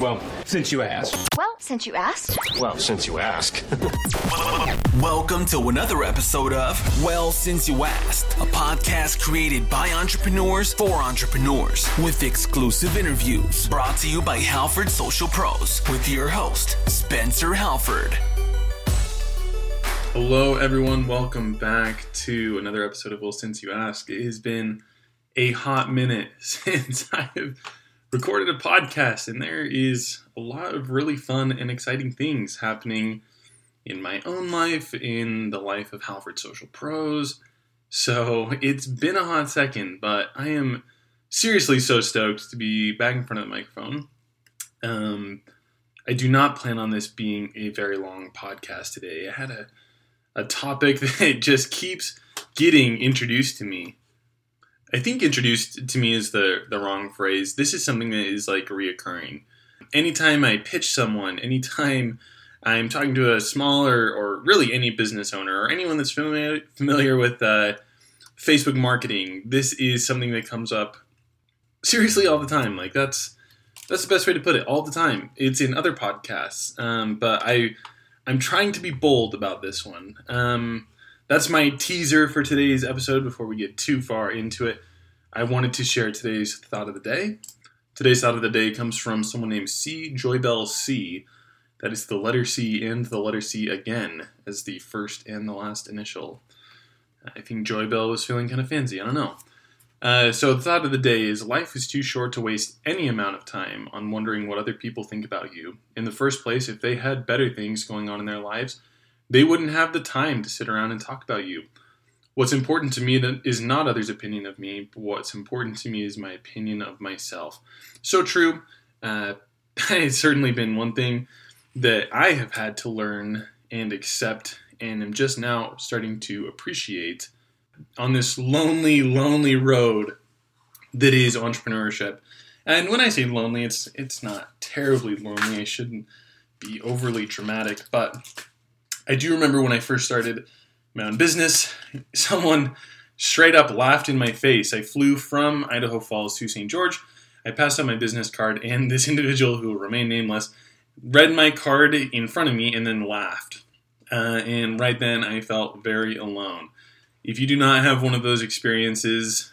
Well, since you asked. Well, since you asked. Well, since you ask. Welcome to another episode of Well Since You Asked, a podcast created by entrepreneurs for entrepreneurs with exclusive interviews brought to you by Halford Social Pros with your host, Spencer Halford. Hello, everyone. Welcome back to another episode of Well Since You Ask. It has been a hot minute since I have recorded a podcast, and there is a lot of really fun and exciting things happening in my own life, in the life of Halford Social Pros. So it's been a hot second, but I am seriously so stoked to be back in front of the microphone. Um, I do not plan on this being a very long podcast today. I had a, a topic that just keeps getting introduced to me I think introduced to me is the the wrong phrase. This is something that is like reoccurring. Anytime I pitch someone, anytime I'm talking to a smaller or really any business owner or anyone that's familiar familiar with uh, Facebook marketing, this is something that comes up seriously all the time. Like that's that's the best way to put it. All the time. It's in other podcasts, um, but I I'm trying to be bold about this one. Um, that's my teaser for today's episode before we get too far into it. I wanted to share today's thought of the day. Today's thought of the day comes from someone named C. Joybell C. That is the letter C and the letter C again as the first and the last initial. I think Joybell was feeling kind of fancy. I don't know. Uh, so the thought of the day is life is too short to waste any amount of time on wondering what other people think about you. In the first place, if they had better things going on in their lives, they wouldn't have the time to sit around and talk about you. What's important to me is not others' opinion of me, but what's important to me is my opinion of myself. So true. Uh, it's certainly been one thing that I have had to learn and accept, and am just now starting to appreciate on this lonely, lonely road that is entrepreneurship. And when I say lonely, it's it's not terribly lonely. I shouldn't be overly dramatic, but I do remember when I first started my own business, someone straight up laughed in my face. I flew from Idaho Falls to St. George. I passed out my business card, and this individual, who will remain nameless, read my card in front of me and then laughed. Uh, and right then, I felt very alone. If you do not have one of those experiences,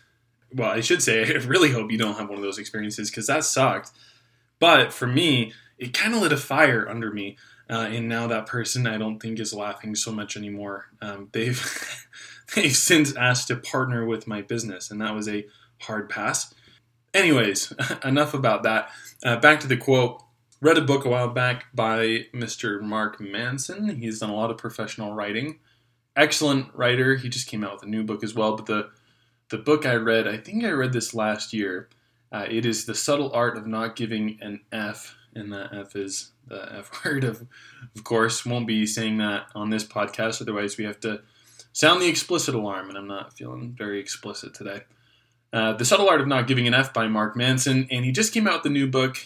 well, I should say, I really hope you don't have one of those experiences because that sucked. But for me, it kind of lit a fire under me uh, and now that person I don't think is laughing so much anymore. Um, they've they've since asked to partner with my business, and that was a hard pass. Anyways, enough about that. Uh, back to the quote. Read a book a while back by Mr. Mark Manson. He's done a lot of professional writing. Excellent writer. He just came out with a new book as well. But the the book I read, I think I read this last year. Uh, it is the subtle art of not giving an F, and that F is the F word. Of, of course, won't be saying that on this podcast. Otherwise, we have to sound the explicit alarm, and I'm not feeling very explicit today. Uh, the Subtle Art of Not Giving an F by Mark Manson, and he just came out with the new book.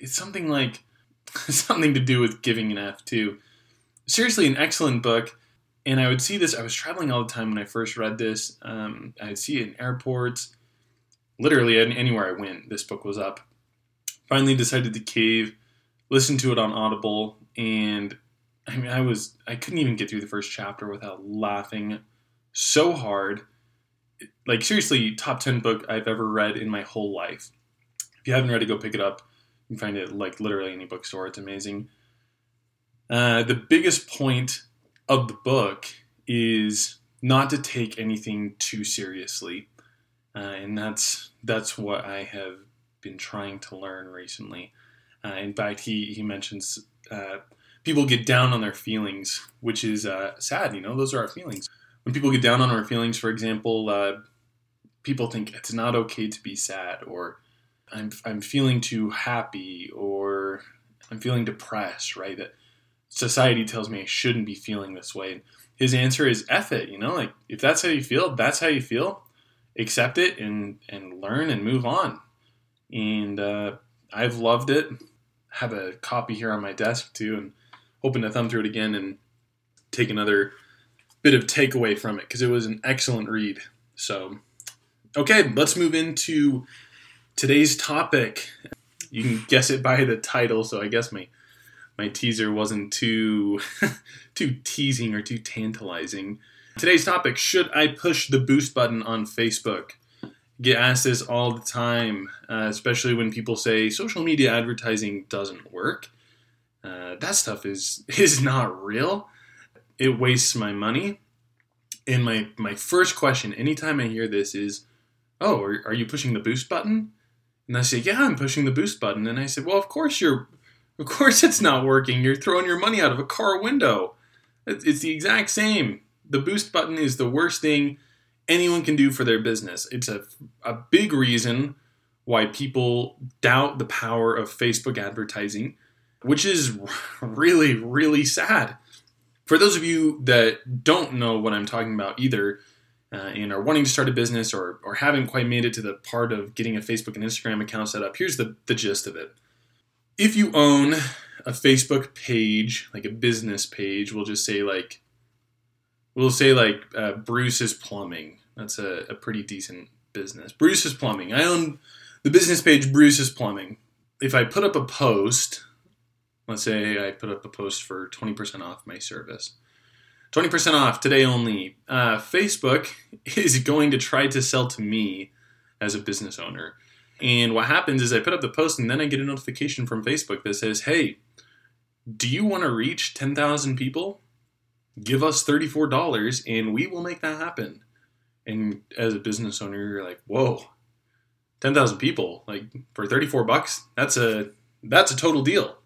It's something like something to do with giving an F too. Seriously, an excellent book. And I would see this. I was traveling all the time when I first read this. Um, I'd see it in airports, literally anywhere I went. This book was up. Finally, decided to cave listened to it on Audible, and I mean, I was I couldn't even get through the first chapter without laughing so hard. Like seriously, top ten book I've ever read in my whole life. If you haven't read it, go pick it up. You can find it like literally any bookstore. It's amazing. Uh, the biggest point of the book is not to take anything too seriously, uh, and that's that's what I have been trying to learn recently. Uh, in fact, he he mentions uh, people get down on their feelings, which is uh, sad. You know, those are our feelings. When people get down on our feelings, for example, uh, people think it's not okay to be sad, or I'm I'm feeling too happy, or I'm feeling depressed. Right? That society tells me I shouldn't be feeling this way. And his answer is F it. You know, like if that's how you feel, that's how you feel. Accept it and and learn and move on. And uh, I've loved it have a copy here on my desk too, and hoping to thumb through it again and take another bit of takeaway from it because it was an excellent read. So, okay, let's move into today's topic. you can guess it by the title. So I guess my my teaser wasn't too too teasing or too tantalizing. Today's topic: Should I push the boost button on Facebook? Get asked this all the time, uh, especially when people say social media advertising doesn't work. Uh, that stuff is is not real. It wastes my money. And my my first question, anytime I hear this, is, "Oh, are, are you pushing the boost button?" And I say, "Yeah, I'm pushing the boost button." And I said, "Well, of course you're, of course it's not working. You're throwing your money out of a car window. It's, it's the exact same. The boost button is the worst thing anyone can do for their business. It's a a big reason why people doubt the power of Facebook advertising." which is really, really sad. For those of you that don't know what I'm talking about either, uh, and are wanting to start a business or, or haven't quite made it to the part of getting a Facebook and Instagram account set up, here's the, the gist of it. If you own a Facebook page, like a business page, we'll just say like, we'll say like uh, Bruce's Plumbing. That's a, a pretty decent business. Bruce's Plumbing. I own the business page Bruce's Plumbing. If I put up a post Let's say I put up a post for 20% off my service. 20% off today only. Uh, Facebook is going to try to sell to me as a business owner. And what happens is I put up the post and then I get a notification from Facebook that says, hey, do you want to reach 10,000 people? Give us $34 and we will make that happen. And as a business owner, you're like, whoa, 10,000 people, like for 34 bucks, that's a, that's a total deal.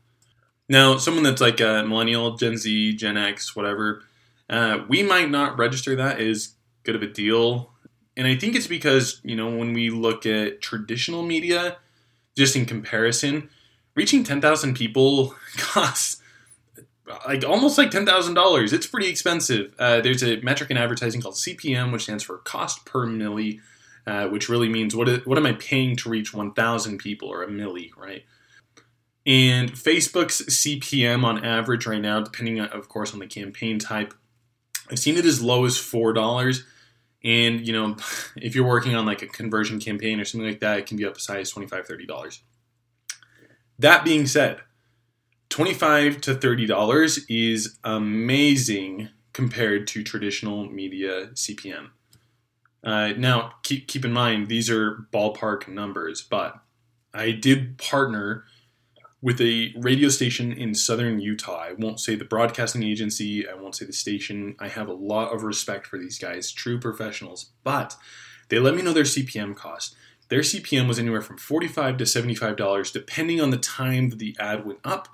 Now, someone that's like a millennial, Gen Z, Gen X, whatever, uh, we might not register that as good of a deal. And I think it's because, you know, when we look at traditional media, just in comparison, reaching 10,000 people costs like almost like $10,000. It's pretty expensive. Uh, there's a metric in advertising called CPM, which stands for cost per milli, uh, which really means what, what am I paying to reach 1,000 people or a milli, right? And Facebook's CPM on average right now, depending, on, of course, on the campaign type, I've seen it as low as four dollars. And you know, if you're working on like a conversion campaign or something like that, it can be up as high as 25 $30. That being said, 25 to $30 is amazing compared to traditional media CPM. Uh, now, keep, keep in mind, these are ballpark numbers, but I did partner with a radio station in southern Utah. I won't say the broadcasting agency, I won't say the station. I have a lot of respect for these guys, true professionals, but they let me know their CPM cost. Their CPM was anywhere from 45 to $75, depending on the time that the ad went up.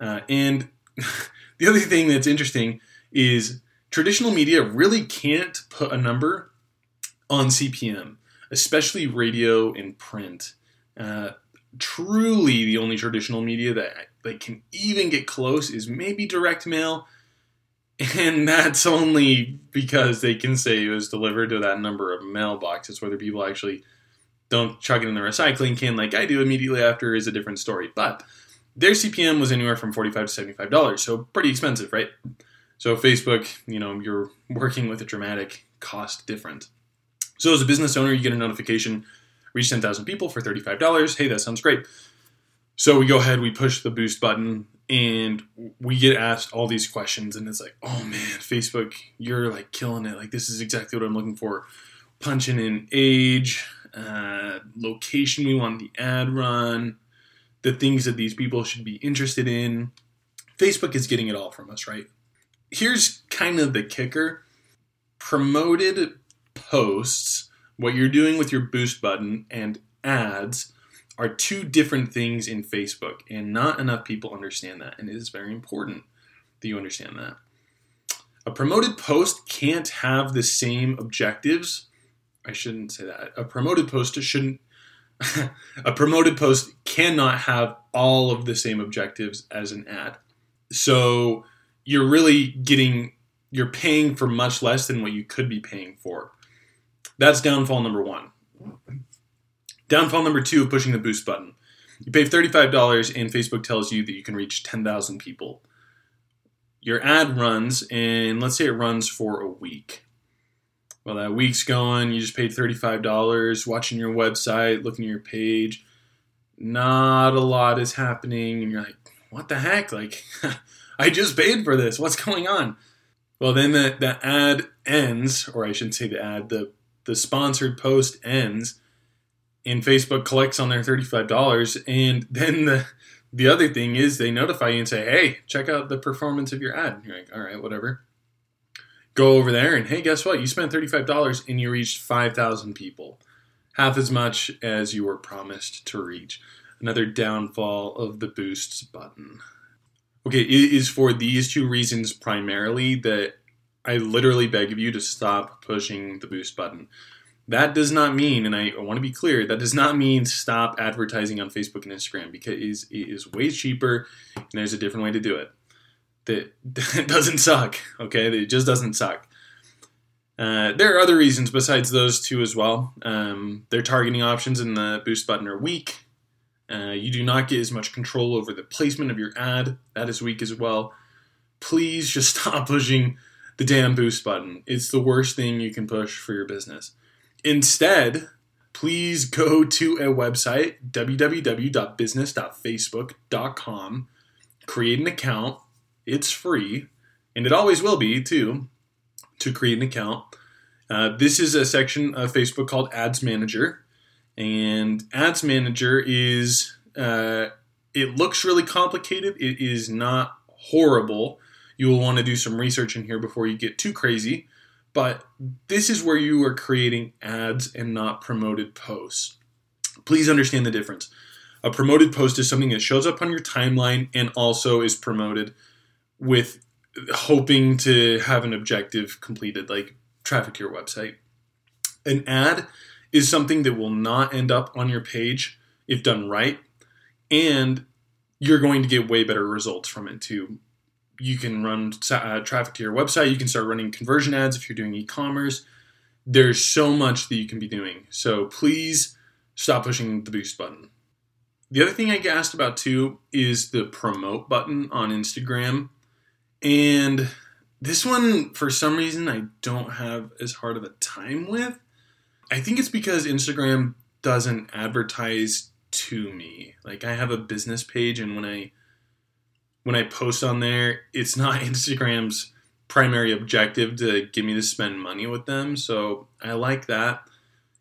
Uh, and the other thing that's interesting is traditional media really can't put a number on CPM, especially radio and print. Uh, truly the only traditional media that, that can even get close is maybe direct mail. And that's only because they can say it was delivered to that number of mailboxes, whether people actually don't chuck it in the recycling can like I do immediately after is a different story. But their CPM was anywhere from 45 to $75, so pretty expensive, right? So Facebook, you know, you're working with a dramatic cost difference. So as a business owner, you get a notification reach 10,000 people for $35. Hey, that sounds great. So we go ahead, we push the boost button, and we get asked all these questions. And it's like, oh man, Facebook, you're like killing it. Like, this is exactly what I'm looking for. Punching in age, uh, location we want the ad run, the things that these people should be interested in. Facebook is getting it all from us, right? Here's kind of the kicker promoted posts what you're doing with your boost button and ads are two different things in Facebook, and not enough people understand that. And it is very important that you understand that. A promoted post can't have the same objectives. I shouldn't say that. A promoted post shouldn't. a promoted post cannot have all of the same objectives as an ad. So you're really getting, you're paying for much less than what you could be paying for. That's downfall number one. Downfall number two pushing the boost button. You pay $35 and Facebook tells you that you can reach 10,000 people. Your ad runs, and let's say it runs for a week. Well, that week's going, you just paid $35, watching your website, looking at your page. not a lot is happening, and you're like, what the heck? Like, I just paid for this. What's going on? Well, then the, the ad ends, or I shouldn't say the ad, the, the sponsored post ends, and Facebook collects on their $35, and then the the other thing is they notify you and say, hey, check out the performance of your ad. And you're like, all right, whatever. Go over there and hey, guess what? You spent $35 and you reached 5,000 people, half as much as you were promised to reach. Another downfall of the boosts button. Okay, it is for these two reasons primarily that I literally beg of you to stop pushing the boost button. That does not mean, and I, want to be clear, that does not mean stop advertising on Facebook and Instagram because it is, it is way cheaper and there's a different way to do it. That, doesn't suck, okay? It just doesn't suck. Uh, there are other reasons besides those two as well. Um, their targeting options in the boost button are weak. Uh, you do not get as much control over the placement of your ad. That is weak as well. Please just stop pushing the damn boost button. It's the worst thing you can push for your business. Instead, please go to a website, www.business.facebook.com, create an account. It's free, and it always will be too, to create an account. Uh, this is a section of Facebook called Ads Manager, and Ads Manager is uh, it looks really complicated. It is not horrible. You will want to do some research in here before you get too crazy. But this is where you are creating ads and not promoted posts. Please understand the difference. A promoted post is something that shows up on your timeline and also is promoted with hoping to have an objective completed, like traffic to your website. An ad is something that will not end up on your page if done right, and you're going to get way better results from it too you can run uh, traffic to your website. You can start running conversion ads if you're doing e commerce. There's so much that you can be doing. So please stop pushing the boost button. The other thing I get asked about too is the promote button on Instagram. And this one, for some reason, I don't have as hard of a time with. I think it's because Instagram doesn't advertise to me. Like, I have a business page, and when I when I post on there, it's not Instagram's primary objective to get me to spend money with them. So I like that.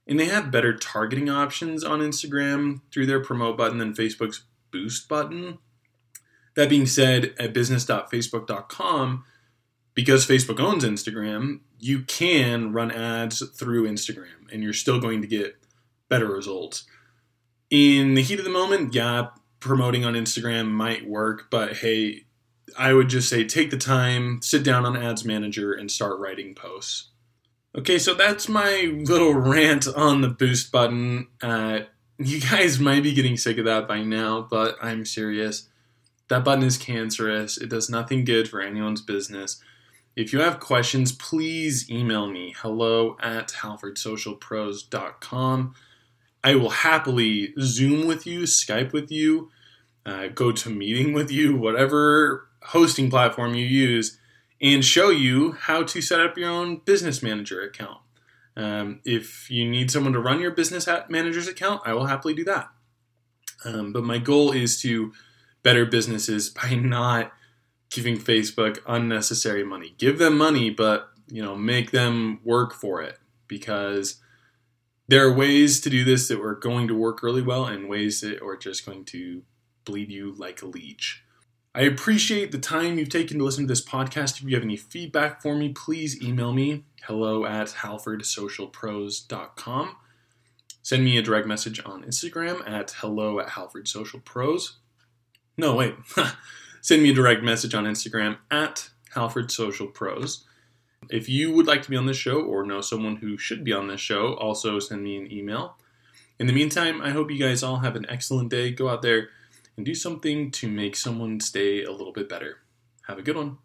And they have better targeting options on Instagram through their promote button than Facebook's boost button. That being said, at business.facebook.com, because Facebook owns Instagram, you can run ads through Instagram and you're still going to get better results. In the heat of the moment, yeah, promoting on Instagram might work, but hey, I would just say take the time, sit down on Ads Manager, and start writing posts. Okay, so that's my little rant on the boost button. Uh, you guys might be getting sick of that by now, but I'm serious. That button is cancerous. It does nothing good for anyone's business. If you have questions, please email me hello at halfordsocialpros.com. I will happily Zoom with you, Skype with you, uh, GoToMeeting with you, whatever hosting platform you use, and show you how to set up your own business manager account. Um, if you need someone to run your business manager's account, I will happily do that. Um, but my goal is to better businesses by not giving Facebook unnecessary money. Give them money, but you know, make them work for it because there are ways to do this that are going to work really well and ways that are just going to bleed you like a leech. I appreciate the time you've taken to listen to this podcast. If you have any feedback for me, please email me hello at halfordsocialpros.com. Send me a direct message on Instagram at hello at halfordsocialpros. No, wait. Send me a direct message on Instagram at Halford Social Pros. If you would like to be on this show or know someone who should be on this show, also send me an email. In the meantime, I hope you guys all have an excellent day. Go out there and do something to make someo's day a little bit better. Have a good one.